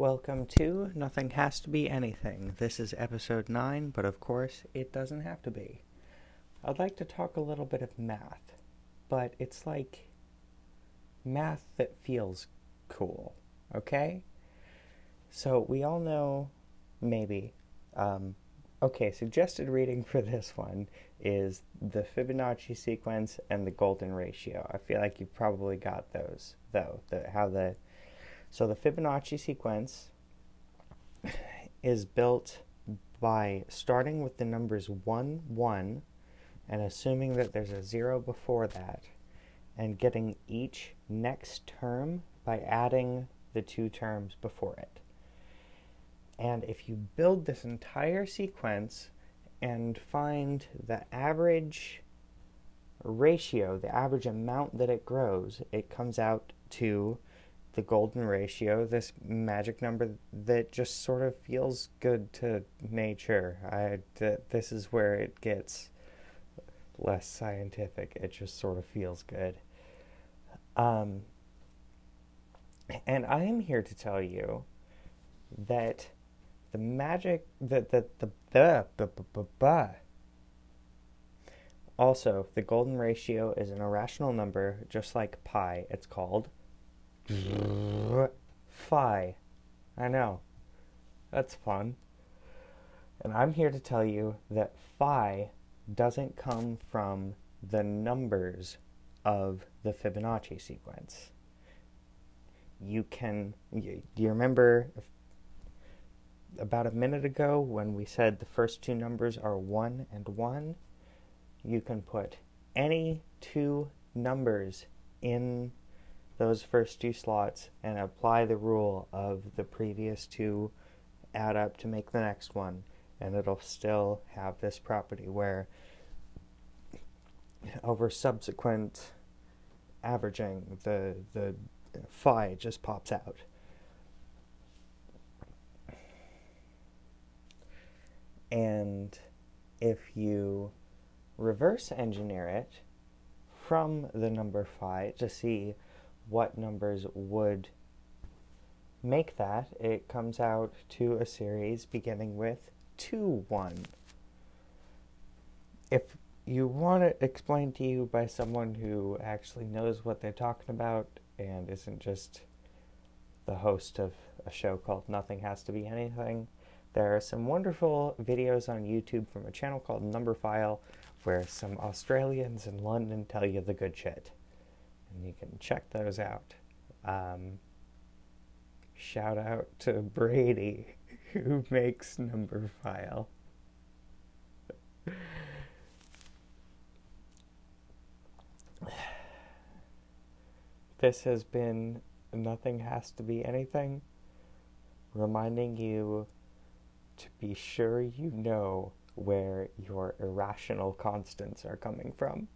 Welcome to Nothing Has to Be Anything. This is episode 9, but of course, it doesn't have to be. I'd like to talk a little bit of math, but it's like math that feels cool, okay? So, we all know, maybe, um, okay, suggested reading for this one is the Fibonacci sequence and the golden ratio. I feel like you probably got those, though, the, how the so the Fibonacci sequence is built by starting with the numbers 1, 1, and assuming that there's a 0 before that, and getting each next term by adding the two terms before it. And if you build this entire sequence and find the average ratio, the average amount that it grows, it comes out to the golden ratio, this magic number that just sort of feels good to nature. I th- this is where it gets less scientific. It just sort of feels good. Um, and I am here to tell you that the magic that the the the, the, the, the also the golden ratio is an irrational number just like pi it's called Phi. I know. That's fun. And I'm here to tell you that phi doesn't come from the numbers of the Fibonacci sequence. You can, you, do you remember about a minute ago when we said the first two numbers are 1 and 1? You can put any two numbers in those first two slots and apply the rule of the previous two add up to make the next one and it'll still have this property where over subsequent averaging the the phi just pops out. And if you reverse engineer it from the number phi to see what numbers would make that, it comes out to a series beginning with 2 1. If you want it explained to you by someone who actually knows what they're talking about and isn't just the host of a show called Nothing Has to Be Anything, there are some wonderful videos on YouTube from a channel called Numberphile where some Australians in London tell you the good shit and you can check those out. Um, shout out to Brady, who makes number file. this has been Nothing Has to Be Anything, reminding you to be sure you know where your irrational constants are coming from.